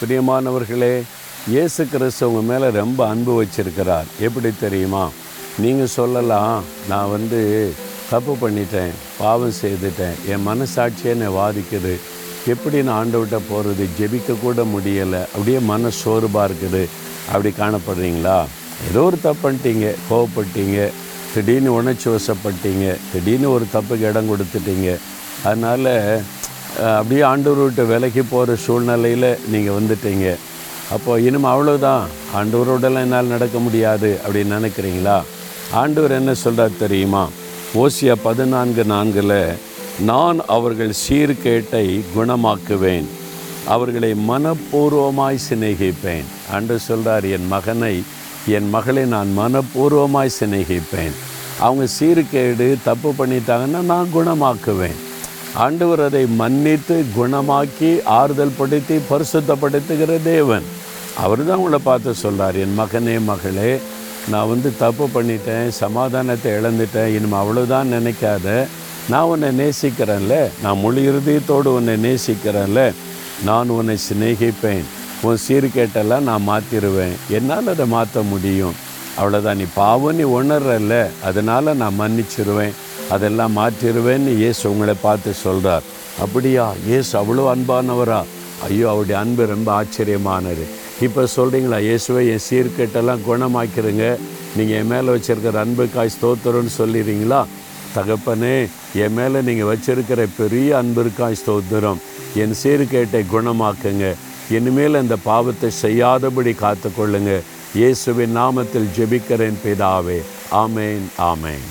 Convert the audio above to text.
பிரியமானவர்களே இயேசு கிறிஸ்து உங்கள் மேலே ரொம்ப அன்பு வச்சிருக்கிறார். எப்படி தெரியுமா? நீங்கள் சொல்லலாம் நான் வந்து தப்பு பண்ணிட்டேன் பாவம் செய்துட்டேன் என் மனசாட்சியை என்னை வாதிக்குது. எப்படி நான் ஆண்டவர்கிட்ட போகிறது ஜெபிக்க கூட முடியலை அப்படியே மன சோர்வாக இருக்குது. அப்படி காணப்படுறீங்களா? ஏதோ ஒரு தப்பு பண்ணிட்டீங்க கோவப்பட்டீங்க திடீர்னு உணர்ச்சி வசப்பட்டீங்க திடீர்னு ஒரு தப்புக்கு இடம் கொடுத்துட்டீங்க. அதனால் அப்படியே ஆண்டவர் விட்டு விலைக்கு போகிற சூழ்நிலையில் நீங்கள் வந்துட்டீங்க. அப்போ இனிமே அவ்வளோதான் ஆண்டவரோடலாம் என்னால் நடக்க முடியாது அப்படின்னு நினைக்கிறீங்களா? ஆண்டவர் என்ன சொல்கிறார் தெரியுமா? ஓசியா பதினான்கு நான்கில் நான் அவர்கள் சீர்கேட்டை குணமாக்குவேன். அவர்களை மனப்பூர்வமாய் சிநேகிப்பேன். அன்று சொல்கிறார் என் மகனை என் மகளை நான் மனப்பூர்வமாய் சிநேகிப்பேன். அவங்க சீர்கேடு தப்பு பண்ணிட்டாங்கன்னா நான் குணமாக்குவேன். ஆண்டவர் அதை மன்னித்து குணமாக்கி ஆறுதல் படுத்தி பரிசுத்தப்படுத்துகிற தேவன். அவர் தான் உங்களை பார்த்து சொல்கிறார் என் மகனே மகளே நான் வந்து தப்பு பண்ணிட்டேன் சமாதானத்தை இழந்துட்டேன் இனிமே அவ்வளோதான் நினைக்காத. நான் உன்னை நேசிக்கிறேன்ல நான் முழு இருதயத்தோடு உன்னை நேசிக்கிறேன்ல நான் உன்னை சிநேகிப்பேன். உன் சீர்கேட்டெல்லாம் நான் மாற்றிடுவேன் என்னால் அதை மாற்ற முடியும். அவ்வளோதான் நீ பாவம் நீ உணர்றல்ல அதனால் நான் மன்னிச்சிருவேன். அதெல்லாம் மாற்றிடுவேன்னு இயேசு உங்களை பார்த்து சொல்கிறார் அப்படியா? இயேசு அவ்வளோ அன்பானவரா? ஐயோ அவருடைய அன்பு ரொம்ப ஆச்சரியமானது. இப்போ சொல்கிறீங்களா இயேசுவை என் சீர்கேட்டெல்லாம் குணமாக்கிருங்க நீங்கள் என் மேலே வச்சுருக்கிற அன்புக்காய் ஸ்தோத்திரம்னு சொல்லிடுறீங்களா? தகப்பனே என் மேலே நீங்கள் வச்சுருக்கிற பெரிய அன்பிற்காய் ஸ்தோத்திரம். என் சீர்கேட்டை குணமாக்குங்க. இனிமேல் அந்த பாவத்தை செய்யாதபடி காத்துக்கொள்ளுங்க. இயேசுவின் நாமத்தில் ஜெபிக்கிறேன் பிதாவே. ஆமேன் ஆமேன்.